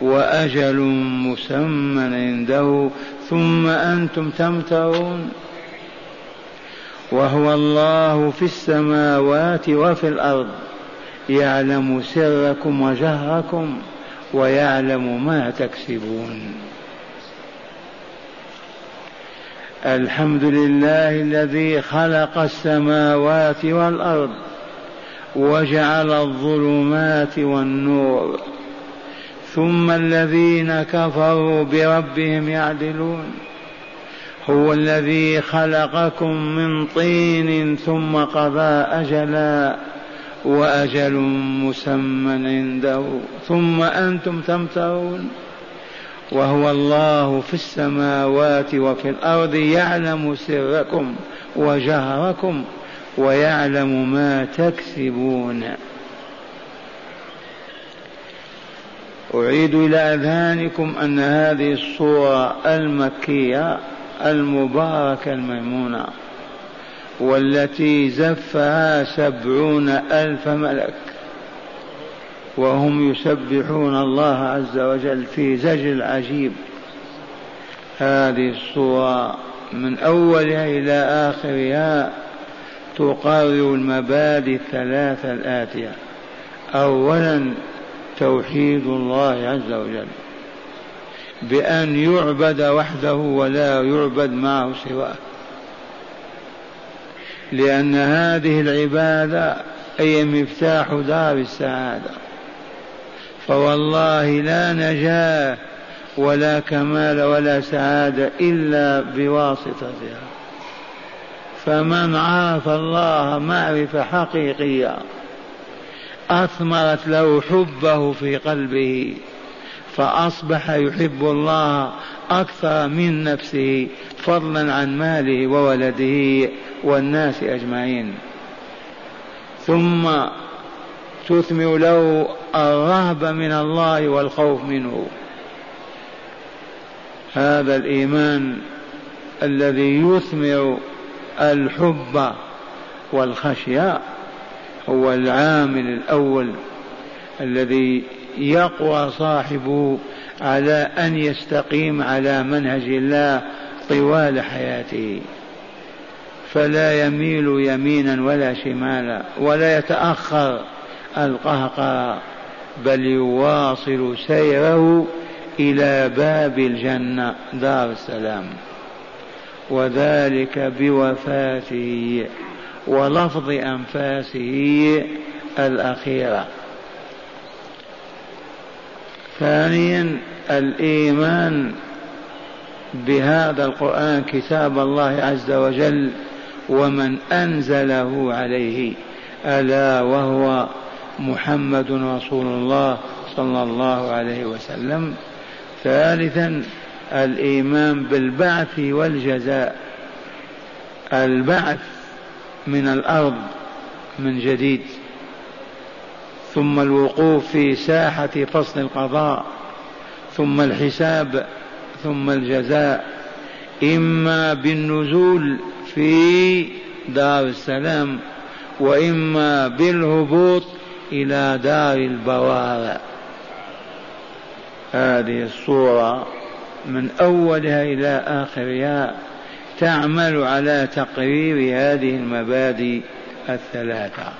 وأجل مسمى عنده ثم أنتم تمترون. وهو الله في السماوات وفي الأرض يعلم سركم وجهركم ويعلم ما تكسبون. الحمد لله الذي خلق السماوات والأرض وجعل الظلمات والنور. ثم الذين كفروا بربهم يعدلون. هو الذي خلقكم من طين ثم قضى أجلا وأجل مسمى عنده ثم أنتم تمترون. وهو الله في السماوات وفي الأرض يعلم سركم وجهركم ويعلم ما تكسبون. أعيد إلى أذهانكم أن هذه الصورة المكية المباركة الميمونة والتي زفها سبعون ألف ملك وهم يسبحون الله عز وجل في زجر عجيب هذه الصورة من أولها إلى آخرها تقرر المبادئ الثلاثة الآتية. أولا توحيد الله عز وجل. بأن يعبد وحده ولا يعبد معه سواه. لأن هذه العبادة هي مفتاح دار السعادة. فوالله لا نجاة ولا كمال ولا سعادة إلا بواسطتها. فمن عرف الله معرفة حقيقية أثمرت له حبه في قلبه فأصبح يحب الله أكثر من نفسه فضلا عن ماله وولده والناس أجمعين. ثم تثمر له الرهبة من الله والخوف منه. هذا الإيمان الذي يثمر الحب والخشية. هو العامل الأول الذي يقوى صاحبه على أن يستقيم على منهج الله طوال حياته. فلا يميل يمينا ولا شمالا ولا يتأخر القهقرى بل يواصل سيره إلى باب الجنة دار السلام. وذلك بوفاته. ولفظ أنفاسه الأخيرة. ثانيا الإيمان بهذا القرآن كتاب الله عز وجل ومن أنزله عليه ألا وهو محمد رسول الله صلى الله عليه وسلم. ثالثا الإيمان بالبعث والجزاء. البعث من الأرض من جديد ثم الوقوف في ساحة فصل القضاء ثم الحساب ثم الجزاء إما بالنزول في دار السلام وإما بالهبوط إلى دار البوار هذه الصورة من أولها إلى آخرها. تعمل على تقرير هذه المبادئ الثلاثة.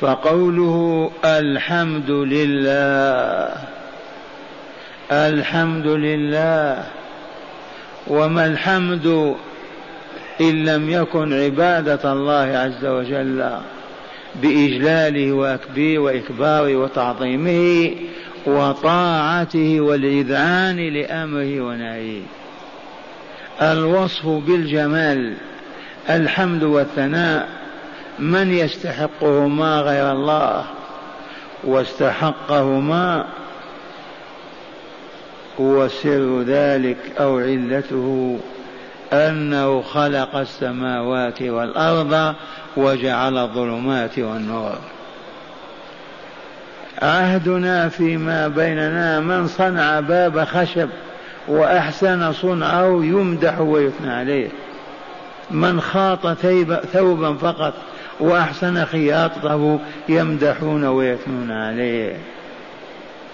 فقوله الحمد لله الحمد لله وما الحمد إن لم يكن عبادة الله عز وجل بإجلاله وإكباره وتعظيمه وطاعته والإذعان لأمره ونهيه. الوصف بالجمال الحمد والثناء من يستحقهما غير الله واستحقهما وسر ذلك أو علته أنه خلق السماوات والأرض وجعل الظلمات والنور. عهدنا فيما بيننا من صنع باب خشب. وأحسن صنعه يمدح ويثنى عليه. من خاط ثوبا فقط وأحسن خياطته يمدحون ويثنون عليه.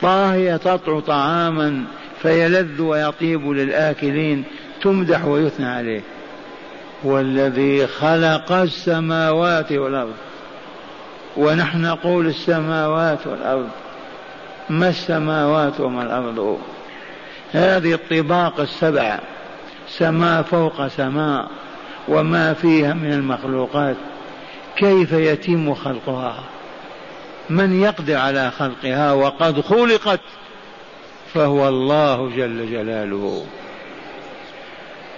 طاهية تطعو طعاما فيلذ ويطيب للآكلين تمدح ويثنى عليه. والذي خلق السماوات والأرض. ونحن نقول السماوات والأرض. ما السماوات وما الأرض؟ هذه الطباق السبع سماء فوق سماء وما فيها من المخلوقات كيف يتم خلقها؟ من يقدر على خلقها وقد خلقت؟ فهو الله جل جلاله.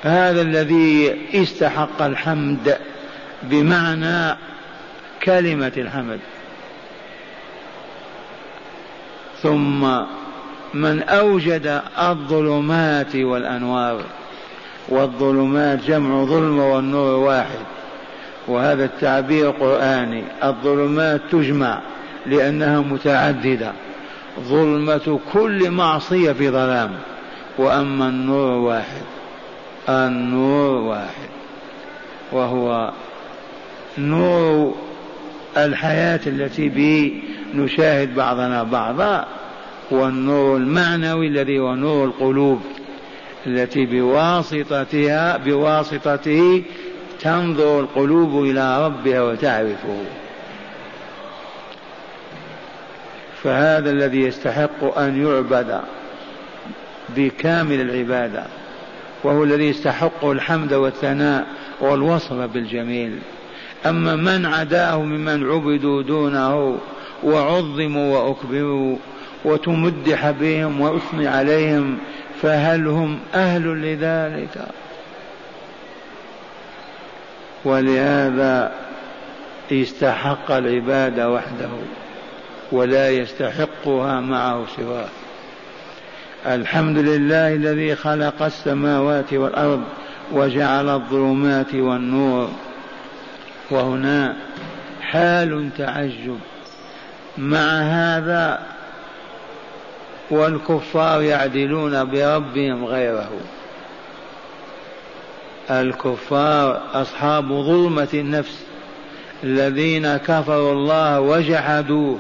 هذا الذي استحق الحمد بمعنى كلمة الحمد. ثم من أوجد الظلمات والأنوار والظلمات جمع ظلم والنور واحد. وهذا التعبير قرآني. الظلمات تجمع لأنها متعددة. ظلمة كل معصية في ظلام. وأما النور واحد النور واحد. وهو نور الحياة التي به نشاهد بعضنا بعضا. والنور المعنوي الذي هو نور القلوب التي بواسطتها بواسطته تنظر القلوب إلى ربها وتعرفه. فهذا الذي يستحق أن يعبد بكامل العبادة وهو الذي يستحق الحمد والثناء والوصف بالجميل. أما من عداه ممن عبدوا دونه وعظموا وأكبروا وتمدح بهم وأثني عليهم فهل هم أهل لذلك؟ ولهذا استحق العبادة وحده ولا يستحقها معه سواه. الحمد لله الذي خلق السماوات والأرض وجعل الظلمات والنور. وهنا حال تعجب. مع هذا والكفار يعدلون بربهم غيره. الكفار أصحاب ظلمة النفس. الذين كفروا الله وجحدوه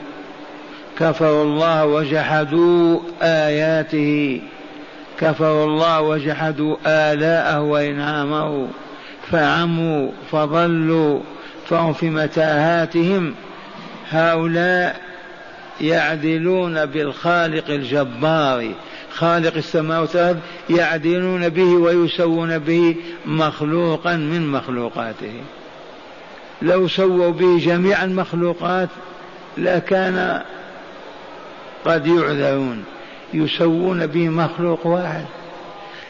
كفروا الله وجحدوا آياته كفروا الله وجحدوا آلاءه وإنعامه فعموا فضلوا فهم في متاهاتهم هؤلاء يعدلون بالخالق الجبار. خالق السماوات والأرض يعدلون به ويسوون به مخلوقا من مخلوقاته. لو سووا به جميع المخلوقات لكان قد يعذرون يسوون به مخلوق واحد.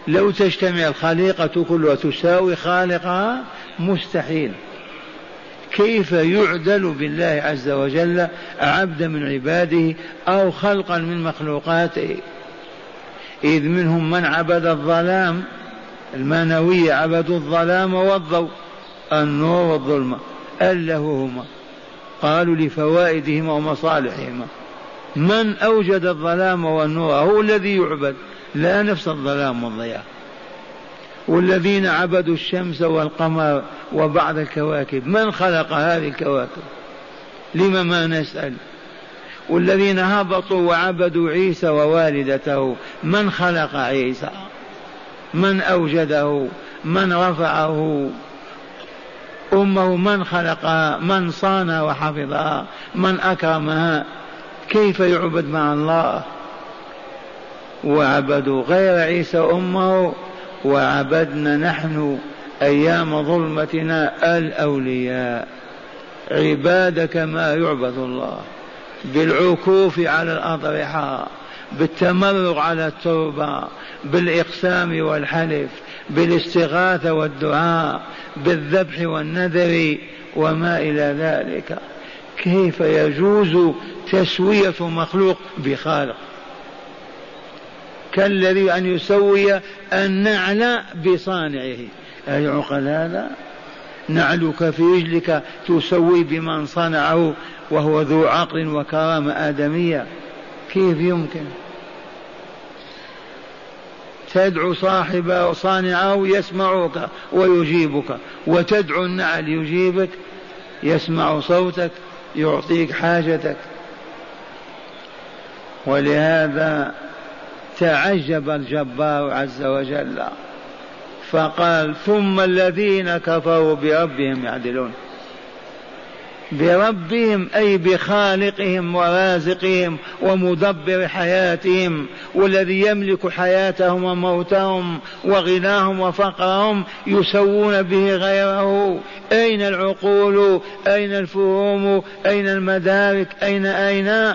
لو تجتمع الخليقة كلها تساوي خالقها مستحيل. كيف يعدل بالله عز وجل عبدا من عباده أو خلقا من مخلوقاته؟ إذ منهم من عبد الظلام المانوية عبدوا الظلام والضوء النور والظلمة ألهوهما قالوا لفوائدهما ومصالحهما. من أوجد الظلام والنور؟ هو الذي يعبد لا نفس الظلام والضياء والذين عبدوا الشمس والقمر وبعض الكواكب. من خلق هذه الكواكب؟ لم ما نسأل؟ والذين هبطوا وعبدوا عيسى ووالدته من خلق عيسى؟ من أوجده؟ من رفعه؟ أمه من خلقها من صان وحفظها من أكرمها كيف يعبد مع الله؟ وعبدوا غير عيسى أمه وعبدنا نحن أيام ظلمتنا الأولياء. عباد كما يعبد الله. بالعكوف على الأضرحة بالتمرغ على التربة بالإقسام والحلف بالاستغاثة والدعاء بالذبح والنذر وما إلى ذلك. كيف يجوز تسوية مخلوق بخالق؟ كالذي أن يسوي النعل بصانعه. أيعقل هذا؟ نعلك في رجلك تسوي بمن صنعه وهو ذو عقل وكرامة آدمية. كيف يمكن؟ تدعو صاحب صانعه يسمعك ويجيبك وتدعو النعل يجيبك يسمع صوتك يعطيك حاجتك. ولهذا تعجب الجبار عز وجل. فقال ثم الذين كفروا بربهم يعدلون. بربهم أي بخالقهم ورازقهم ومدبر حياتهم والذي يملك حياتهم وموتهم وغناهم وفقرهم يسوون به غيره. أين العقول؟ أين الفهوم؟ أين المدارك؟ أين أين؟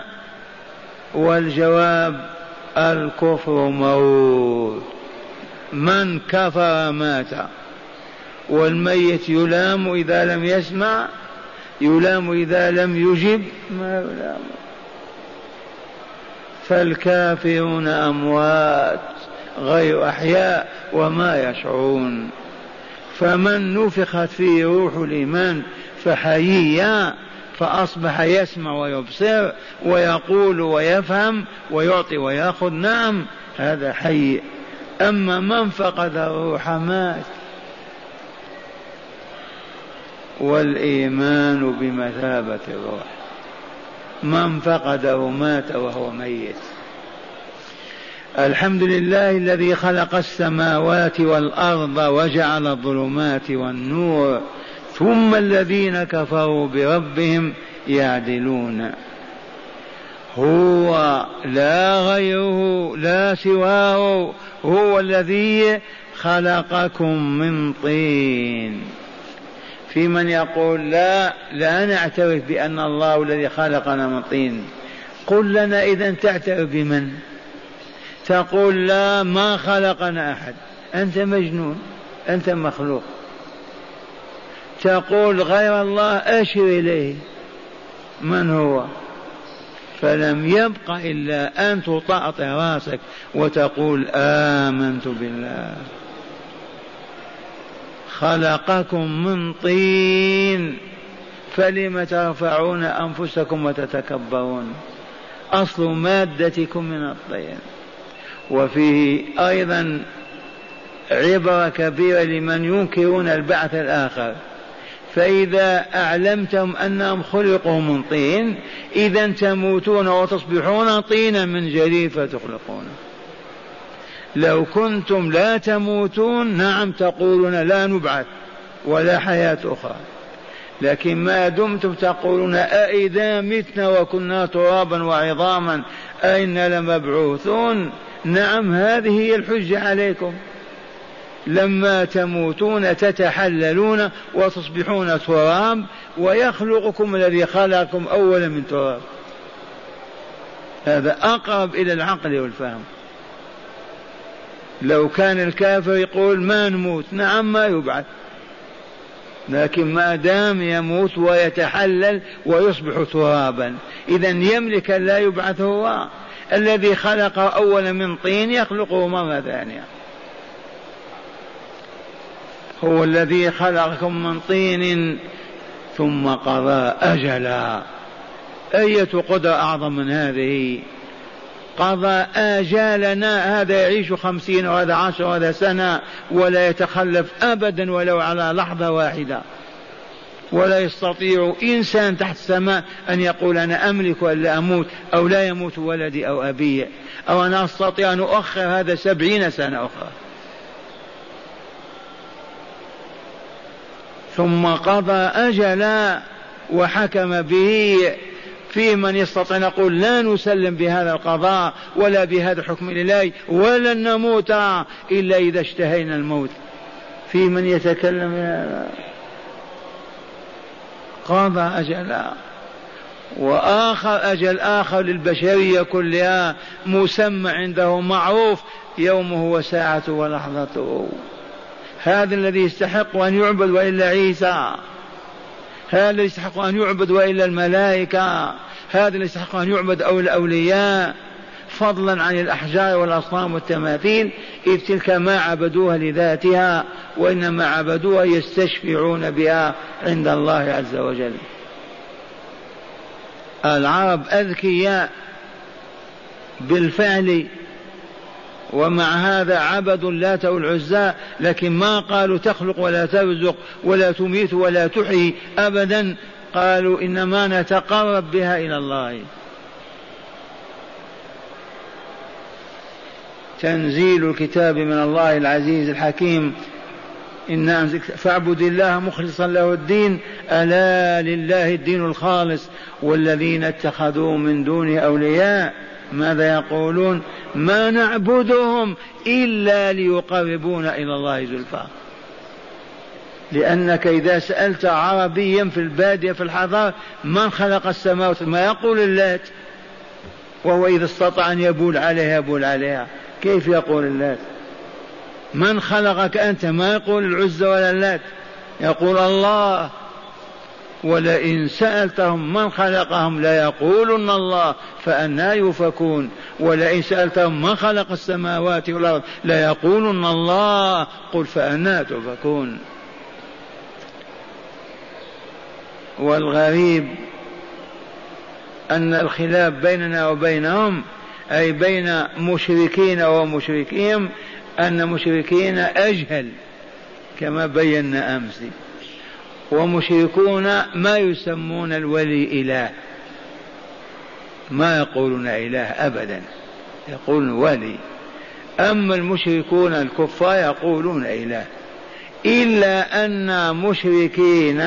والجواب الكفر موت. من كفر مات. والميت يلام إذا لم يسمع يلام إذا لم يجب. ما يلام. فالكافرون أموات غير أحياء وما يشعرون. فمن نفخت فيه روح الإيمان فحييا فأصبح يسمع ويبصر ويقول ويفهم ويعطي ويأخذ. نعم هذا حي. أما من فقد الروح مات. والإيمان بمثابة الروح. من فقده مات وهو ميت. الحمد لله الذي خلق السماوات والأرض وجعل الظلمات والنور. ثم الذين كفروا بربهم يعدلون. هو لا غيره لا سواه هو الذي خلقكم من طين. في من يقول لا لا نعترف بأن الله الذي خلقنا من طين. قل لنا إذا تعترف بمن؟ تقول لا ما خلقنا أحد. أنت مجنون أنت مخلوق. تقول غير الله أشر إليه؟ من هو؟ فلم يبق إلا أن تطأطئ رأسك وتقول آمنت بالله. خلقكم من طين فلم ترفعون أنفسكم وتتكبرون؟ أصل مادتكم من الطين. وفيه أيضا عبرة كبيرة لمن ينكرون البعث الآخر. فإذا أعلمتم أنهم خلقوا من طين إذا تموتون وتصبحون طينا من جديد فتخلقونه لو كنتم لا تموتون نعم تقولون لا نبعث ولا حياة أخرى. لكن ما دمتم تقولون أئذا متنا وكنا ترابا وعظاما أئنا لمبعوثون؟ نعم هذه هي الحجة عليكم. لما تموتون تتحللون وتصبحون تراب ويخلقكم الذي خلقكم أولا من تراب. هذا أقرب إلى العقل والفهم. لو كان الكافر يقول ما نموت نعم ما يبعث. لكن ما دام يموت ويتحلل ويصبح ترابا إذا يملك لا يبعث هو. الذي خلق أول من طين يخلقه مرة ثانية. هو الذي خلقكم من طين ثم قضى أجلا. أية قدرة أعظم من هذه؟ قضى آجالنا هذا يعيش خمسين وهذا عشر وهذا سنة ولا يتخلف أبدا ولو على لحظة واحدة. ولا يستطيع إنسان تحت السماء أن يقول أنا أملك ألا أموت أو لا يموت ولدي أو أبي أو أنا أستطيع أن أؤخر هذا سبعين سنة أخرى. ثم قضى أجلا وحكم به في من يستطيع. أن يقول لا نسلم بهذا القضاء ولا بهذا حكم الله ولن نموت إلا إذا اشتهينا الموت. في من يتكلم هذا قضى أجلا وآخر أجل آخر للبشرية كلها مسمى عنده معروف يومه وساعته ولحظته. هذا الذي يستحق أن يعبد وإلا عيسى. هذا الذي يستحق أن يعبد وإلا الملائكة. هذا الذي يستحق أن يعبد أو الأولياء. فضلا عن الأحجار والأصنام والتماثيل إذ تلك ما عبدوها لذاتها وإنما عبدوها يستشفعون بها عند الله عز وجل. العرب أذكياء بالفعل ومع هذا عبدوا اللات والعزى لكن ما قالوا تخلق ولا ترزق ولا تميت ولا تحيي أبدا قالوا إنما نتقرب بها إلى الله. تنزيل الكتاب من الله العزيز الحكيم. إن فاعبد الله مخلصا له الدين. ألا لله الدين الخالص. والذين اتخذوا من دونه أولياء ماذا يقولون؟ ما نعبدهم إلا ليقربونا إلى الله زلفى. لأنك إذا سألت عربيا في البادية في الحضارة من خلق السماوات؟ ما يقول اللات. وهو إذا استطاع أن يبول عليها يبول عليها. كيف يقول اللات؟ من خلقك أنت؟ ما يقول العزة ولا اللات. يقول الله. ولئن سألتهم من خلقهم ليقولن الله فأنا يؤفكون ولئن سألتهم من خلق السماوات والأرض ليقولن الله قل فأنا تؤفكون والغريب أن الخلاف بيننا وبينهم أي بين مشركين ومشركين أن مشركين أجهل كما بينا أمس ومشركون ما يسمون الولي إله. ما يقولون إله أبدا. يقولون ولي. أما المشركون الكفار يقولون إله. إلا أن مشركين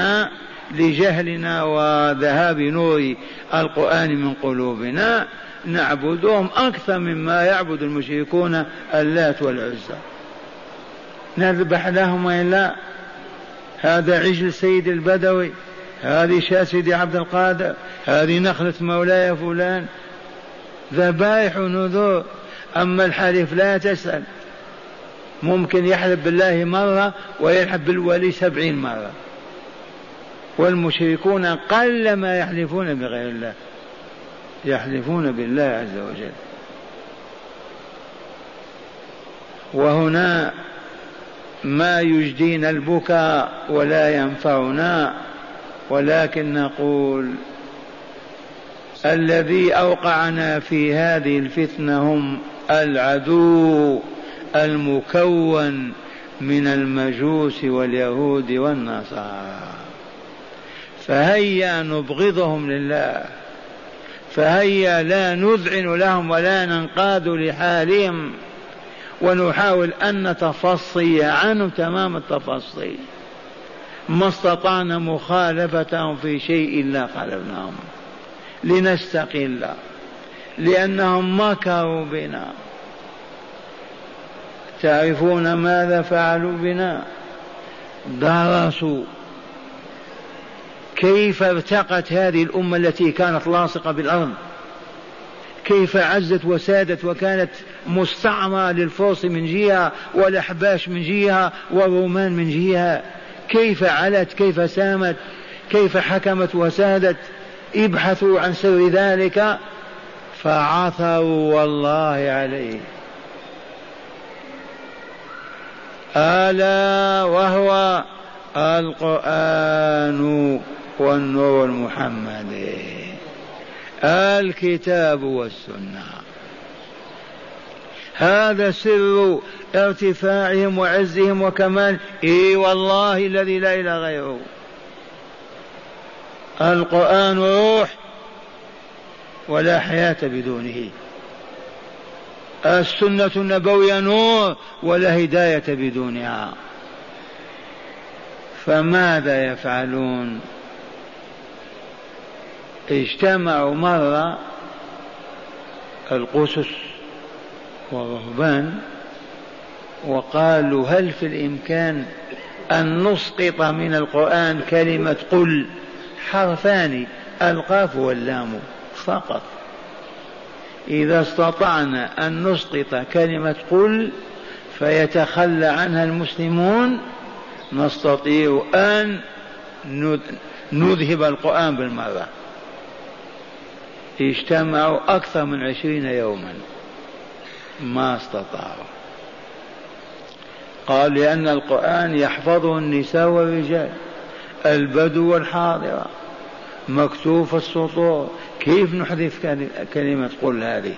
لجهلنا وذهاب نور القرآن من قلوبنا نعبدهم أكثر مما يعبد المشركون اللات والعزى. نذبح لهم وإلا هذا عجل سيد البدوي هذه شاة سيدي عبد القادر هذه نخلة مولاي فلان. ذبائح ونذور. أما الحلف لا تسأل. ممكن يحلف بالله مرة ويحلف بالولي سبعين مرة. والمشركون قل ما يحلفون بغير الله. يحلفون بالله عز وجل. وهنا ما يجدينا البكاء ولا ينفعنا ولكن نقول الذي أوقعنا في هذه الفتنة هم العدو المكون من المجوس واليهود والنصارى. فهيا نبغضهم لله فهيا لا نذعن لهم ولا ننقاد لحالهم. ونحاول أن نتفصي عنهم تمام التفصي. ما استطعنا مخالفتهم في شيء إلا خالفناهم. لنستقل لأنهم مكروا بنا. تعرفون ماذا فعلوا بنا؟ درسوا كيف ارتقت هذه الأمة التي كانت لاصقة بالأرض. كيف عزت وسادت وكانت مستعمرة للفرس من جهة والأحباش من جهة والرومان من جهة. كيف علت كيف سامت كيف حكمت وسادت. ابحثوا عن سر ذلك فعثروا والله عليه ألا وهو القرآن والنور المحمدي الكتاب والسنة. هذا سر ارتفاعهم وعزهم وكمال. إي والله الذي لا إله غيره. القرآن روح ولا حياة بدونه. السنة النبوية نور ولا هداية بدونها. فماذا يفعلون؟ اجتمعوا مرة القسس والرهبان وقالوا هل في الإمكان أن نسقط من القرآن كلمة قل حرفان القاف واللام فقط؟ إذا استطعنا أن نسقط كلمة قل فيتخلى عنها المسلمون نستطيع أن نذهب القرآن بالمرة. اجتمعوا أكثر من عشرين يوما. ما استطاعوا. قال لأن القرآن يحفظه النساء والرجال. البدو والحاضرة. مكتوف السطور. كيف نحذف كلمة قل هذه؟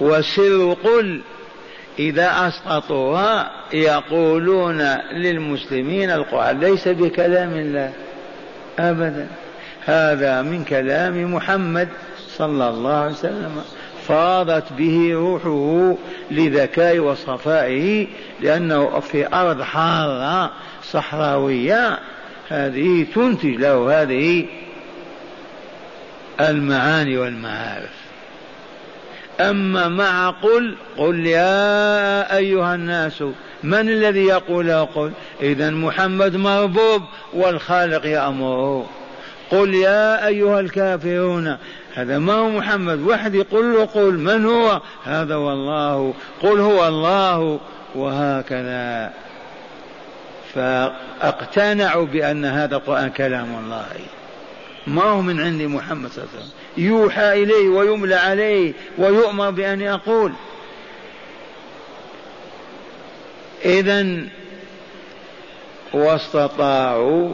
وسر قل. إذا أسقطوها يقولون للمسلمين القرآن ليس بكلام الله. أبدا. هذا من كلام محمد صلى الله عليه وسلم. فاضت به روحه لذكاء وصفائه لأنه في أرض حارة صحراوية. هذه تنتج له هذه المعاني والمعارف. أما مع قل قل يا أيها الناس من الذي يقول قل؟ إذا محمد مربوب والخالق يأمره. قل يا أيها الكافرون هذا ما هو محمد واحد يقول له قل من هو؟ هذا والله قل هو الله وهكذا. فاقتنعوا بأن هذا القرآن كلام الله. ما هو من عند محمد صلى الله عليه وسلم. يوحى إليه ويملى عليه ويؤمر بأن يقول. إذا واستطاعوا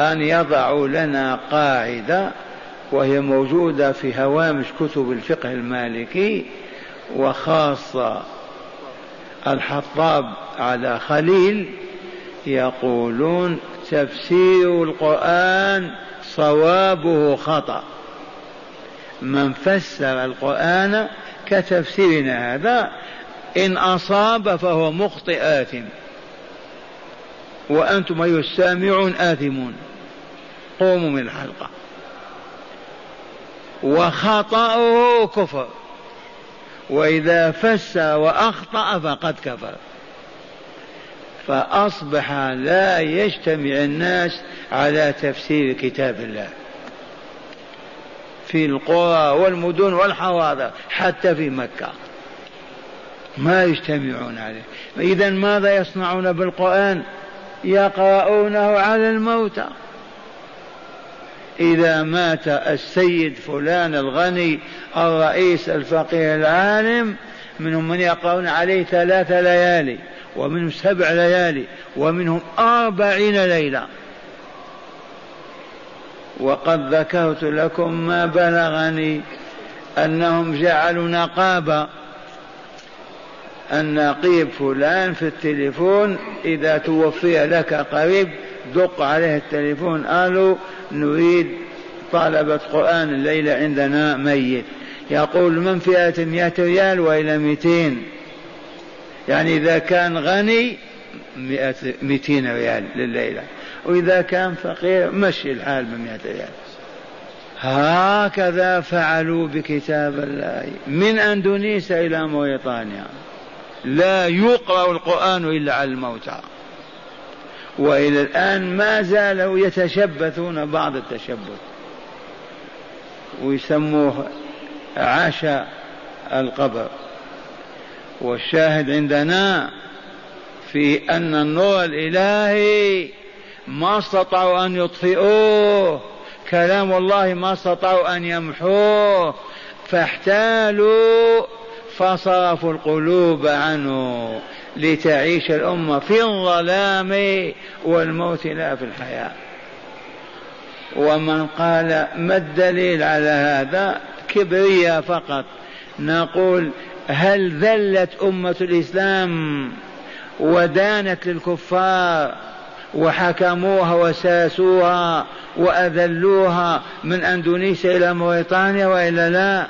أن يضعوا لنا قاعدة وهي موجودة في هوامش كتب الفقه المالكي وخاصة الحطاب على خليل يقولون تفسير القرآن صوابه خطأ. من فسر القرآن كتفسيرنا هذا إن أصاب فهو مخطئ آثم وأنتم أيها السامعون آثمون. قوموا من الحلقة. وخطأه كفر. وإذا فسر وأخطأ فقد كفر. فأصبح لا يجتمع الناس على تفسير كتاب الله. في القرى والمدن والحواضر حتى في مكة. ما يجتمعون عليه. إذا ماذا يصنعون بالقرآن؟ يقرؤونه على الموتى. إذا مات السيد فلان الغني الرئيس الفقيه العالم منهم من يقرؤون عليه ثلاث ليالي ومنهم سبع ليالي ومنهم أربعين ليلة. وقد ذكرت لكم ما بلغني أنهم جعلوا نقابة النقيب فلان في التليفون إذا توفي لك قريب دق عليه التليفون قالوا نريد طلبة قرآن الليلة عندنا ميت. يقول من فئة؟ مئة ريال وإلى مئتين. يعني إذا كان غني مئة مئتين ريال لليلة وإذا كان فقير مشي الحال بمئة ريال. هكذا فعلوا بكتاب الله. من أندونيسيا إلى موريطانيا لا يقرأ القرآن إلا على الموتى. وإلى الآن ما زالوا يتشبثون بعض التشبث. ويسموه عشاء القبر. والشاهد عندنا في أن النور الإلهي ما استطاعوا أن يطفئوه. كلام الله ما استطاعوا أن يمحوه. فاحتالوا فصرفوا القلوب عنه لتعيش الأمة في الظلام والموت لا في الحياة. ومن قال ما الدليل على هذا؟ كبرية فقط. نقول هل ذلت أمة الإسلام ودانت للكفار وحكموها وساسوها وأذلوها من أندونيسيا إلى موريتانيا وإلا لا؟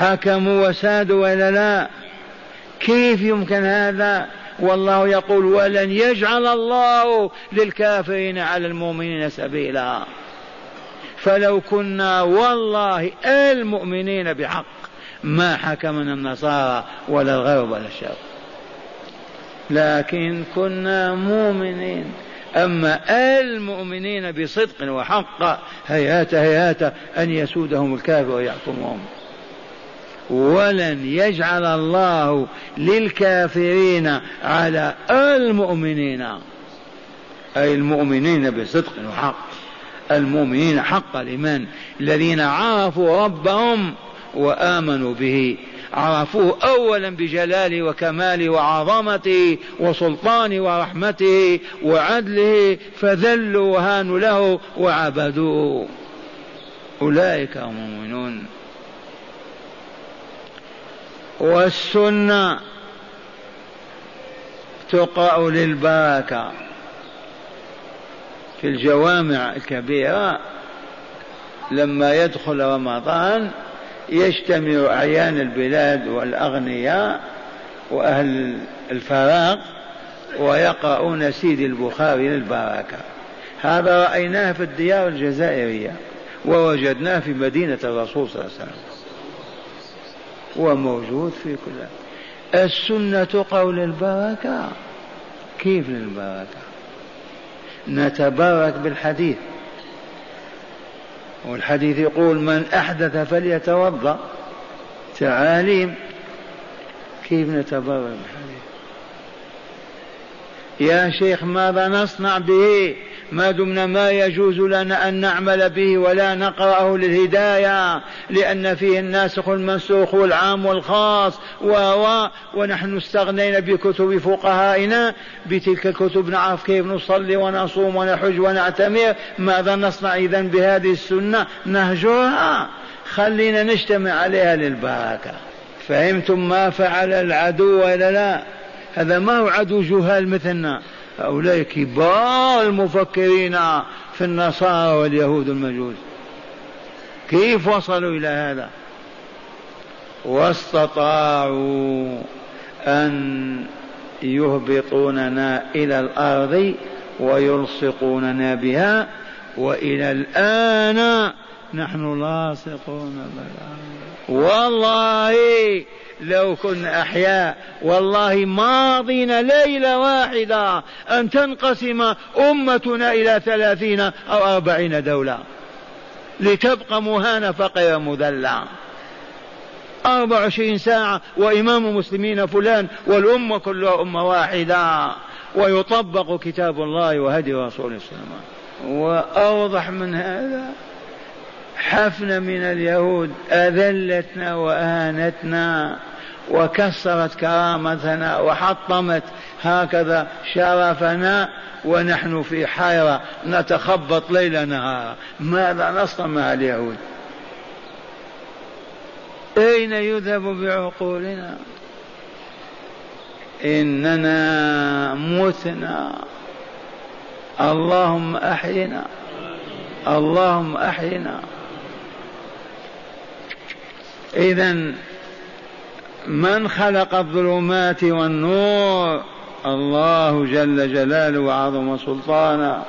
حكموا وسادوا وإلا لا؟ كيف يمكن هذا؟ والله يقول ولن يجعل الله للكافرين على المؤمنين سبيلا. فلو كنا والله المؤمنين بحق ما حكمنا النصارى ولا الغرب ولا الشرق. لكن كنا مؤمنين. أما المؤمنين بصدق وحق هيهات هيهات أن يسودهم الكافر ويحكمهم. ولن يجعل الله للكافرين على المؤمنين. أي المؤمنين بصدق وحق. المؤمنين حق الإيمان الذين عرفوا ربهم وآمنوا به. عرفوه أولا بجلاله وكماله وعظمته وسلطانه ورحمته وعدله فذلوا وهانوا له وعبدوه. أولئك هم المؤمنون. والسنة تقرأ للبركة في الجوامع الكبيرة. لما يدخل رمضان يجتمع أعيان البلاد والأغنياء وأهل الفراغ ويقرؤون سيد البخاري للبركة. هذا رأيناه في الديار الجزائرية ووجدناه في مدينة الرسول صلى الله عليه وسلم. وموجود في كل السنة قول البركة. كيف للبركة؟ نتبارك بالحديث. والحديث يقول من أحدث فليتوضأ. تعاليم. كيف نتبارك بالحديث؟ يا شيخ ماذا نصنع به؟ ما دمنا ما يجوز لنا أن نعمل به ولا نقرأه للهداية لأن فيه الناسخ المنسوخ والعام والخاص و ونحن استغنينا بكتب فقهائنا بتلك الكتب نعرف كيف نصلي ونصوم ونحج ونعتمر. ماذا نصنع إذا بهذه السنة؟ نهجرها خلينا نجتمع عليها للبركة. فهمتم ما فعل العدو ولا لا؟ هذا ما هو عدو جهال مثلنا. هؤلاء كبار المفكرين في النصارى واليهود المجوس كيف وصلوا إلى هذا؟ واستطاعوا أن يهبطوننا إلى الأرض ويلصقوننا بها وإلى الآن نحن لاصقون. بالأرض والله لو كنا أحياء والله ماضين ليلة واحدة أن تنقسم أمتنا إلى ثلاثين أو أربعين دولة. لتبقى مهانة فقيرة مذلة. أربع وعشرين ساعة وإمام المسلمين فلان والأمة كلها أمة واحدة. ويطبق كتاب الله وهدي رسول الله وأوضح من هذا حفنة من اليهود أذلتنا وأهانتنا. وكسرت كرامتنا وحطمت هكذا شرفنا ونحن في حيرة نتخبط ليل نهار. ماذا نصنع مع اليهود؟ أين يذهب بعقولنا؟ إننا متنا. اللهم أحينا. اللهم أحينا. إذا من خلق الظلمات والنور؟ الله جل جلاله وعظم سلطانه.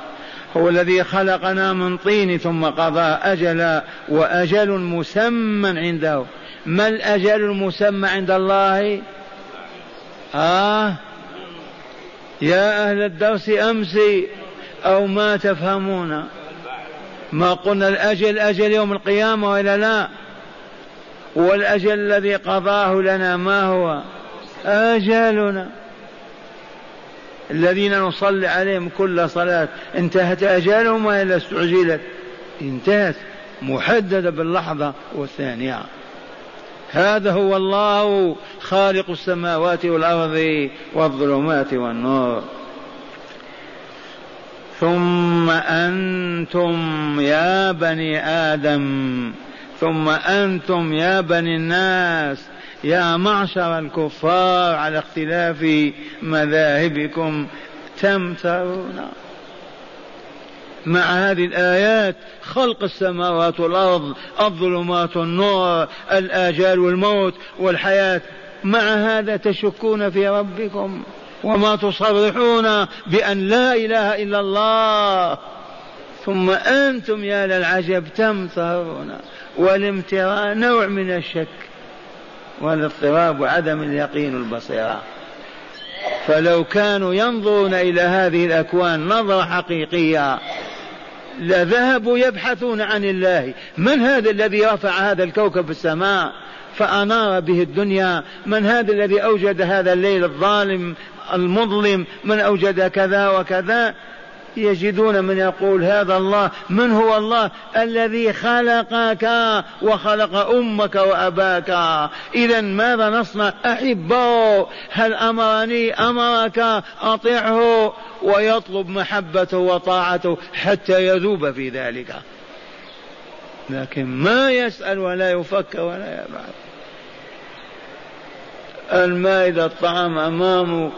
هو الذي خلقنا من طين ثم قضى أجلا وأجل مسمى عنده. ما الأجل المسمى عند الله؟ آه. يا أهل الدرس أمس أو ما تفهمون. ما قلنا الأجل أجل يوم القيامة وإلا لا؟ والأجل الذي قضاه لنا ما هو؟ أجلنا الذين نصلي عليهم كل صلاة. انتهت أجالهم وإلا استعجلت انتهت. محددة باللحظة والثانية. هذا هو الله خالق السماوات والأرض والظلمات والنور. ثم أنتم يا بني آدم ثم أنتم يا بني الناس يا معشر الكفار على اختلاف مذاهبكم تمترون. مع هذه الآيات خلق السماوات والأرض الظلمات والنور الآجال والموت والحياة. مع هذا تشكون في ربكم وما تصرحون بأن لا إله إلا الله. ثم أنتم يا للعجب تمترون والامتراء نوع من الشك والاضطراب وعدم اليقين البصيرة فلو كانوا ينظرون إلى هذه الأكوان نظرة حقيقية لذهبوا يبحثون عن الله. من هذا الذي رفع هذا الكوكب السماء فأنار به الدنيا؟ من هذا الذي أوجد هذا الليل الظالم المظلم؟ من أوجد كذا وكذا؟ يجدون من يقول هذا الله من هو الله الذي خلقك وخلق أمك وأباك. اذا ماذا نصنع؟ أحبه. هل أمرني؟ أمرك. أطعه. ويطلب محبته وطاعته حتى يذوب في ذلك. لكن ما يسأل ولا يفكر ولا يفعل. المائده الطعام أمامه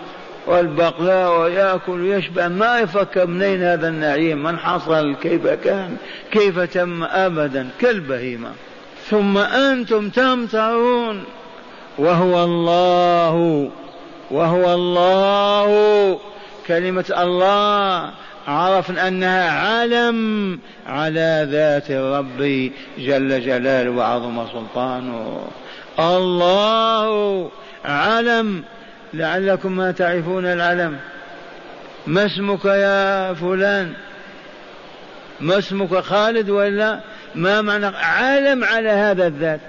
والبقلاء ويأكل ويشبع. ما يفكر منين هذا النعيم؟ من حصل كيف كان؟ كيف تم أبدا؟ كالبهيمة. ثم أنتم تمترون وهو الله وهو الله. كلمة الله عرفنا أنها علم على ذات الرب جل جلاله وعظم سلطانه. الله علم لعلكم ما تعرفون العلم. ما اسمك يا فلان؟ ما اسمك خالد ولا ما معنى علم على هذا الذات؟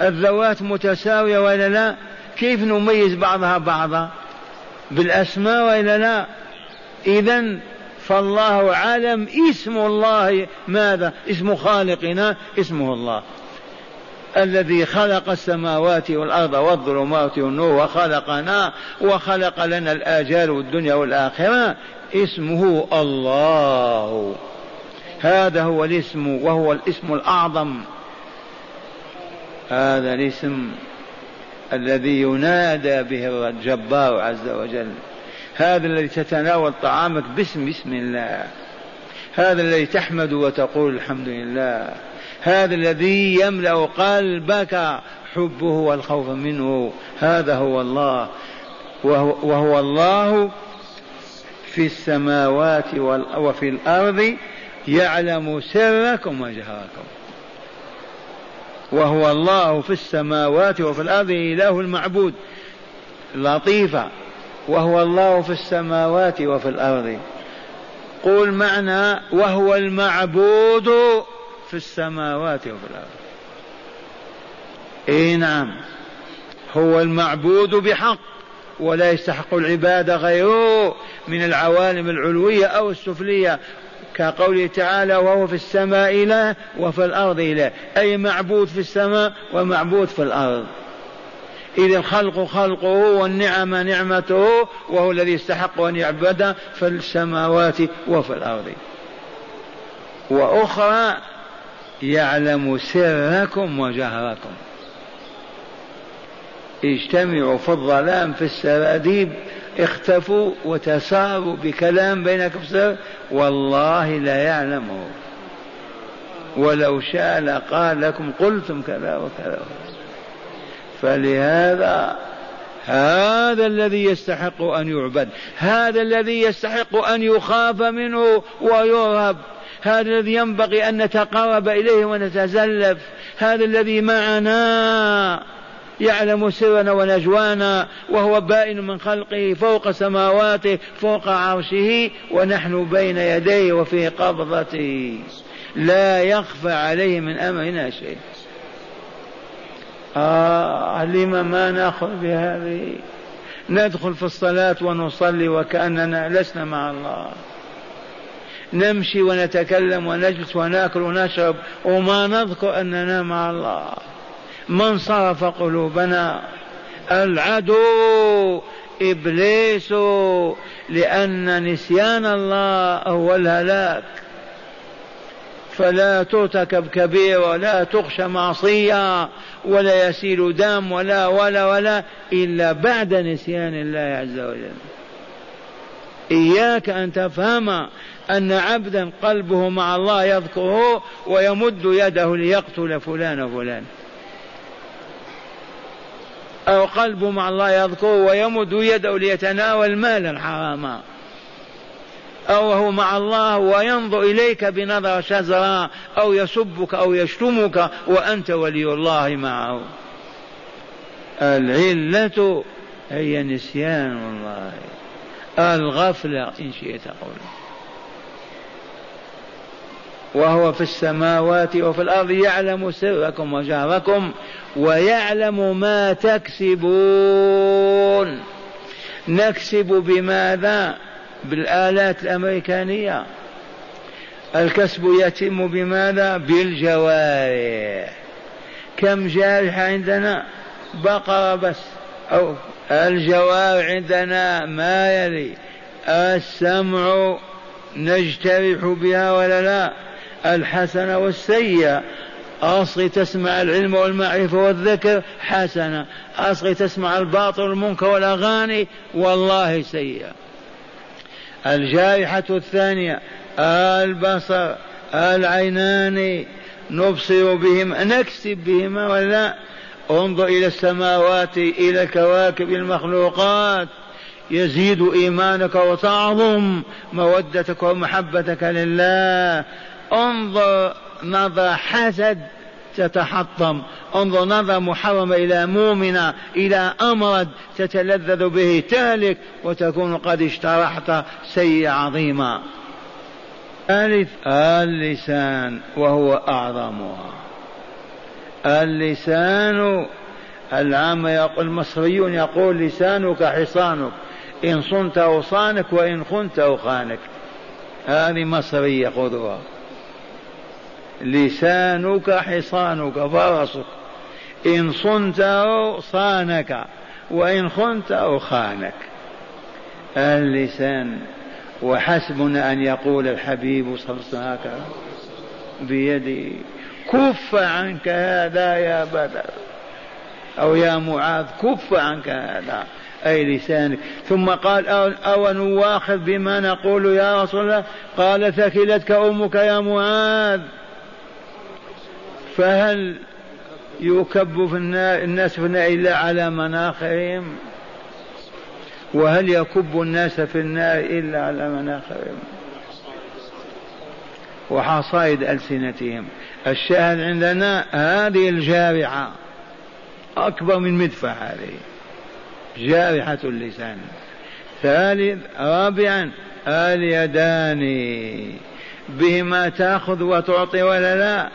الذوات متساوية ولا لا؟ كيف نميز بعضها بعضا؟ بالأسماء ولا لا؟ إذا فالله علم اسم الله ماذا؟ اسم خالقنا اسمه الله. الذي خلق السماوات والأرض والظلمات والنور وخلقنا وخلق لنا الآجال والدنيا والآخرة اسمه الله. هذا هو الاسم وهو الاسم الأعظم. هذا الاسم الذي ينادى به الجبار عز وجل. هذا الذي تتناول طعامك باسم بسم الله. هذا الذي تحمد وتقول الحمد لله. هذا الذي يملأ قلبك حبه والخوف منه. هذا هو الله. وهو, وهو الله في السماوات وفي الأرض يعلم سركم وجهركم وهو الله في السماوات وفي الأرض إله المعبود. لطيفة. وهو الله في السماوات وفي الأرض. قول معنى وهو المعبود في السماوات وفي الأرض. اي نعم. هو المعبود بحق ولا يستحق العبادة غيره من العوالم العلوية أو السفلية. كقوله تعالى وهو في السماء إله وفي الأرض إله أي معبود في السماء ومعبود في الأرض. إذ الخلق خلقه والنعم نعمته وهو الذي يستحق أن يعبد في السماوات وفي الأرض. وأخرى يعلم سركم وجهركم. اجتمعوا في الظلام في السراديب اختفوا وتساروا بكلام بينك في سر والله لا يعلمه. ولو شاء لقال لكم قلتم كذا وكذا. فلهذا هذا الذي يستحق أن يعبد هذا الذي يستحق أن يخاف منه ويرهب. هذا الذي ينبغي أن نتقرب إليه ونتزلف. هذا الذي معنا يعلم سرنا ونجوانا وهو بائن من خلقه فوق سماواته فوق عرشه ونحن بين يديه وفي قبضته. لا يخفى عليه من أمرنا شيء. آه لما ما نأخذ بهذه؟ ندخل في الصلاة ونصلي وكأننا لسنا مع الله. نمشي ونتكلم ونجلس وناكل ونشرب وما نذكر أننا مع الله. من صرف قلوبنا؟ العدو إبليس لأن نسيان الله هو الهلاك. فلا ترتكب كبيرة ولا تخشى معصية ولا يسيل دم ولا ولا ولا إلا بعد نسيان الله عز وجل. إياك أن تفهم أن عبدا قلبه مع الله يذكره ويمد يده ليقتل فلان وفلان. أو قلبه مع الله يذكره ويمد يده ليتناول مالا حراما. أو هو مع الله وينظر إليك بنظرة شزراء أو يسبك أو يشتمك وأنت ولي الله معه. العلة هي نسيان الله. الغفلة إن شئت قولا. وهو في السماوات وفي الأرض يعلم سركم وجهركم ويعلم ما تكسبون. نكسب بماذا؟ بالآلات الأمريكانية. الكسب يتم بماذا؟ بالجوارح. كم جارحة عندنا؟ بقرة بس. أو الجوارح عندنا ما يلي. السمع نجترح بها ولا لا؟ الحسنة والسيئة. أصغي تسمع العلم والمعرفة والذكر حسنة. أصغي تسمع الباطل والمنكر والأغاني والله سيئة. الجارحة الثانية البصر العينان نبصر بهما نكسب بهما ولا؟ انظر إلى السماوات إلى الكواكب المخلوقات. يزيد إيمانك وتعظم مودتك ومحبتك لله. انظر نظر حسد تتحطم. انظر نظر محرم إلى مؤمنة إلى أمرد تتلذذ به تهلك وتكون قد اشترحت سيئة عظيمة. ثالث اللسان وهو أعظمها. اللسان العام يقول المصريون يقول لسانك حصانك. إن صنت أوصانك وإن خنت أخانك هذه مصرية خذوها لسانك حصانك فرسك. إن صنته صانك وإن خنته خانك. اللسان. وحسبنا أن يقول الحبيب صلى الله عليه وسلم بيدي كف عنك هذا يا بدر. أو يا معاذ كف عنك هذا. أي لسانك. ثم قال أو نواخذ بما نقول يا رسول الله؟ قال ثكلتك أمك يا معاذ. فهل يكب في النار الناس في النار إلا على مناخرهم؟ وهل يكب الناس في النار إلا على مناخرهم؟ وحصائد ألسنتهم. الشاهد عندنا هذه الجارحة. أكبر من مدفع هذه. جارحة اللسان. ثالث رابعا اليدان بهما تأخذ وتعطي ولا لا؟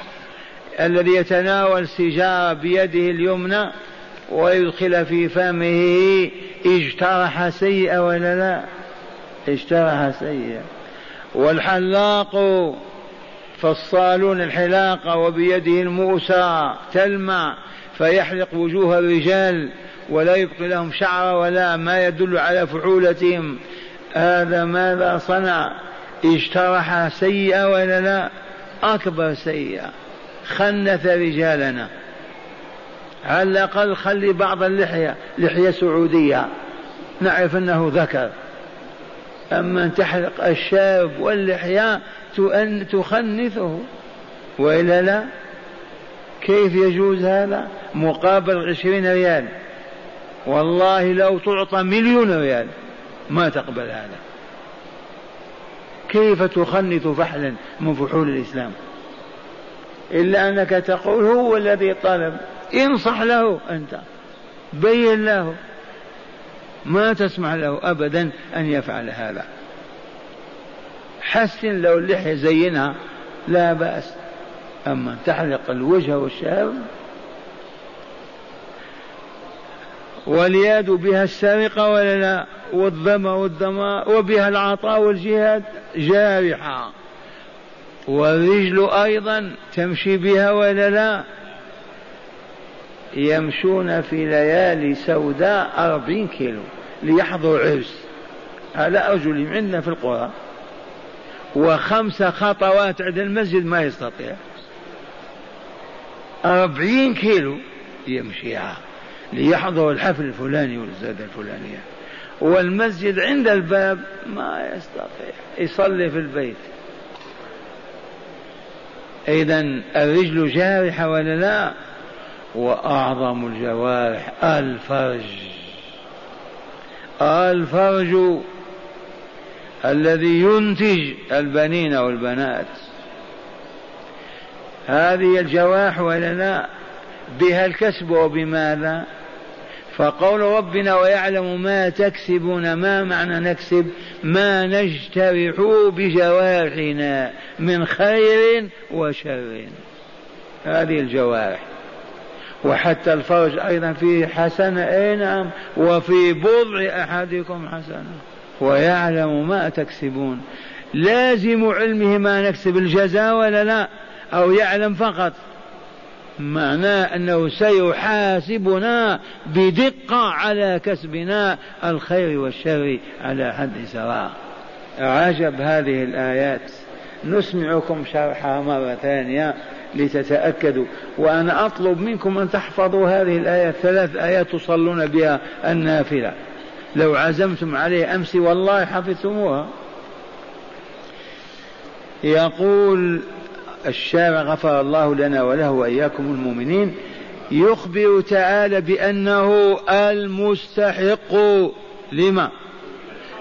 الذي يتناول سجارة بيده اليمنى ويدخل في فمه اجترح سيئة ولا لا؟ اجترح سيئة. والحلاق فالصالون الحلاقة وبيده الموسى تلمع فيحلق وجوه الرجال ولا يبقي لهم شعر ولا ما يدل على فحولتهم هذا ماذا صنع؟ اجترح سيئة ولا لا؟ أكبر سيئة. خنث رجالنا. على الأقل خلي بعض اللحية لحية سعودية. نعرف أنه ذكر. أما أن تحلق الشاب واللحية تخنثه. وإلا لا؟ كيف يجوز هذا؟ مقابل عشرين ريال. والله لو تعطى مليون ريال ما تقبل هذا. كيف تخنث فحلا من فحول الإسلام؟ إلا أنك تقول هو الذي طلب. انصح له أنت. بين له. ما تسمح له أبدا أن يفعل هذا. حسن لو اللحية زينها لا بأس. أما تحلق الوجه والشعر واليد بها السرقة ولا لا؟ والظم والدماء وبها العطاء والجهاد جارحة. والرجل أيضا تمشي بها ولا لا؟ يمشون في ليالي سوداء أربعين كيلو ليحضروا عرس. على أرجلهم عندنا في القرى. وخمس خطوات عند المسجد ما يستطيع. أربعين كيلو يمشيها ليحضروا الحفل الفلاني والزادة الفلانية. والمسجد عند الباب ما يستطيع. يصلي في البيت. إذا الرجل جارحة ولا لا؟ وأعظم الجوارح الفرج. الفرج الذي ينتج البنين والبنات. هذه الجوارح ولا لا؟ بها الكسب وبماذا؟ فقول ربنا ويعلم ما تكسبون ما معنى نكسب؟ ما نجترح بجوارحنا من خير وشر. هذه الجوارح. وحتى الفرج أيضا فيه حسنة أي نعم وفي بضع أحدكم حسنة ويعلم ما تكسبون. لازم علمه ما نكسب الجزاء ولا لا؟ أو يعلم فقط. معناه أنه سيحاسبنا بدقة على كسبنا الخير والشر على حد سواء. عجب هذه الآيات. نسمعكم شرحها مرة ثانية لتتأكدوا. وأنا أطلب منكم أن تحفظوا هذه الآيات ثلاث آيات تصلون بها النافلة. لو عزمتم عليه أمس والله حفظتموها. يقول الشارع غفر الله لنا وله وإياكم المؤمنين يخبر تعالى بأنه المستحق لما؟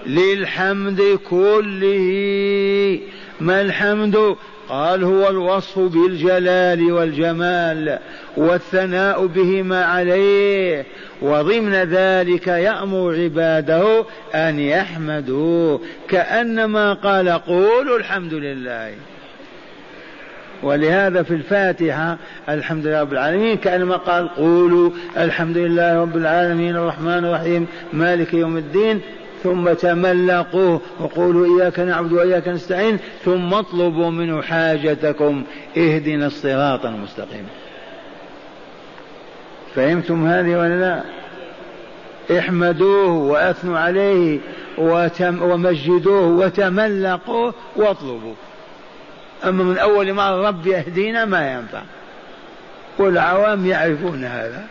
للحمد كله. ما الحمد؟ قال هو الوصف بالجلال والجمال والثناء بهما عليه وضمن ذلك يأمر عباده أن يحمدوه كأنما قال قولوا الحمد لله. ولهذا في الفاتحة الحمد لله رب العالمين كأنما قال قولوا الحمد لله رب العالمين الرحمن الرحيم مالك يوم الدين ثم تملقوه وقولوا إياك نعبد وإياك نستعين ثم اطلبوا منه حاجتكم اهدنا الصراط المستقيم. فهمتم هذه ولا لا؟ احمدوه وأثنوا عليه وتم ومجدوه وتملقوه واطلبوا أما من أول ما رب يهدينا ما ينفع. والعوام يعرفون هذا.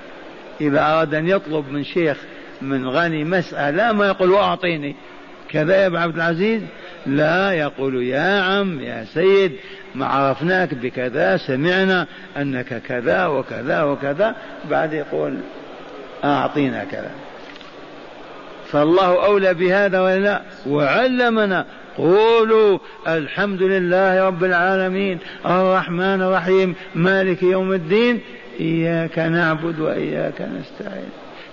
إذا أراد أن يطلب من شيخ من غني مسألة ما يقول أعطيني. كذا يا أبو عبد العزيز؟ لا يقول يا عم يا سيد ما عرفناك بكذا سمعنا أنك كذا وكذا وكذا. بعد يقول أعطينا كذا. فالله أولى بهذا ولا؟ لا وعلمنا. قولوا الحمد لله رب العالمين الرحمن الرحيم مالك يوم الدين إياك نعبد وإياك نستعين.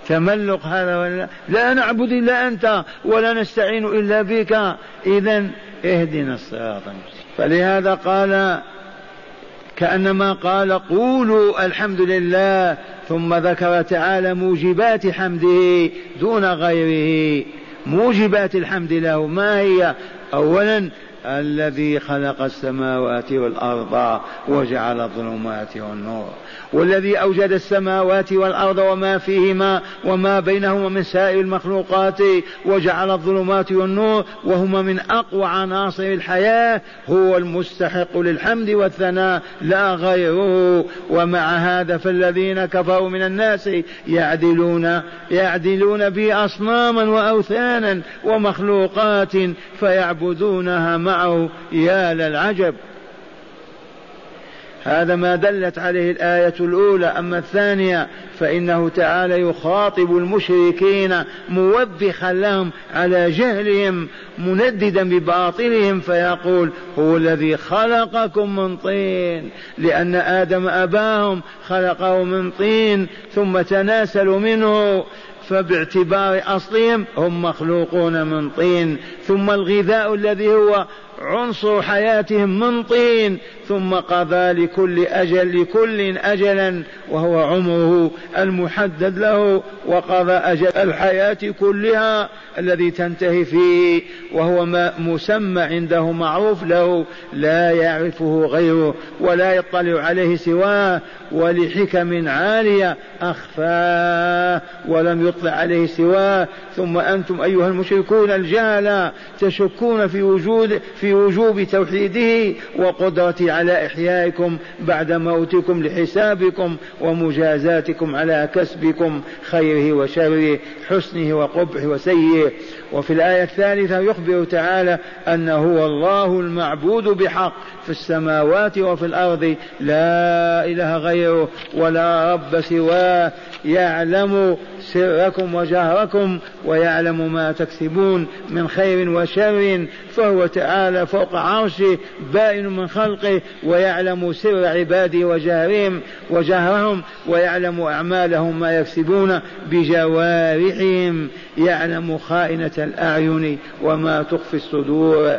تملق هذا ولا لا نعبد إلا أنت ولا نستعين إلا بك. إذا اهدنا الصراط المستقيم. فلهذا قال كأنما قال قولوا الحمد لله ثم ذكر تعالى موجبات حمده دون غيره. موجبات الحمد له ما هي؟ أولا الذي خلق السماوات والأرض وجعل الظلمات والنور. والذي أوجد السماوات والأرض وما فيهما وما بينهما من سائر المخلوقات وجعل الظلمات والنور وهما من أقوى عناصر الحياة هو المستحق للحمد والثناء لا غيره. ومع هذا فالذين كفروا من الناس يعدلون يعدلون به أصناما وأوثانا ومخلوقات فيعبدونها معه يا للعجب. هذا ما دلت عليه الآية الأولى. أما الثانية فإنه تعالى يخاطب المشركين موبخا لهم على جهلهم منددا بباطلهم فيقول هو الذي خلقكم من طين لأن آدم أباهم خلقه من طين ثم تناسلوا منه. فباعتبار أصلهم هم مخلوقون من طين ثم الغذاء الذي هو عنصر حياتهم من طين ثم قضى لكل أجل لكل أجلا وهو عمره المحدد له وقضى أجل الحياة كلها الذي تنتهي فيه وهو ما مسمى عنده معروف له لا يعرفه غيره ولا يطلع عليه سواه ولحكم عالية أخفاه ولم يطلع عليه سواه. ثم أنتم أيها المشركون الجهلة تشكون في وجود في وجوب توحيده وقدرته على إحيائكم بعد موتكم لحسابكم ومجازاتكم على كسبكم خيره وشره حسنه وقبحه وسيئه. وفي الآية الثالثة يخبر تعالى أنه هو الله المعبود بحق في السماوات وفي الأرض لا إله غيره ولا رب سواه. يعلم سركم وجهركم ويعلم ما تكسبون من خير وشر فهو تعالى فوق عرشه بائن من خلقه ويعلم سر عباده وجهرهم وجهرهم ويعلم أعمالهم ما يكسبون بجوارحهم. يعلم خائنة الأعين وما تخفي الصدور.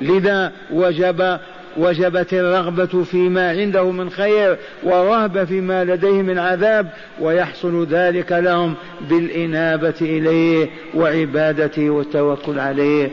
لذا وجب وجبت الرغبة فيما عنده من خير والرهبة فيما لديه من عذاب ويحصل ذلك لهم بالإنابة إليه وعبادته والتوكل عليه.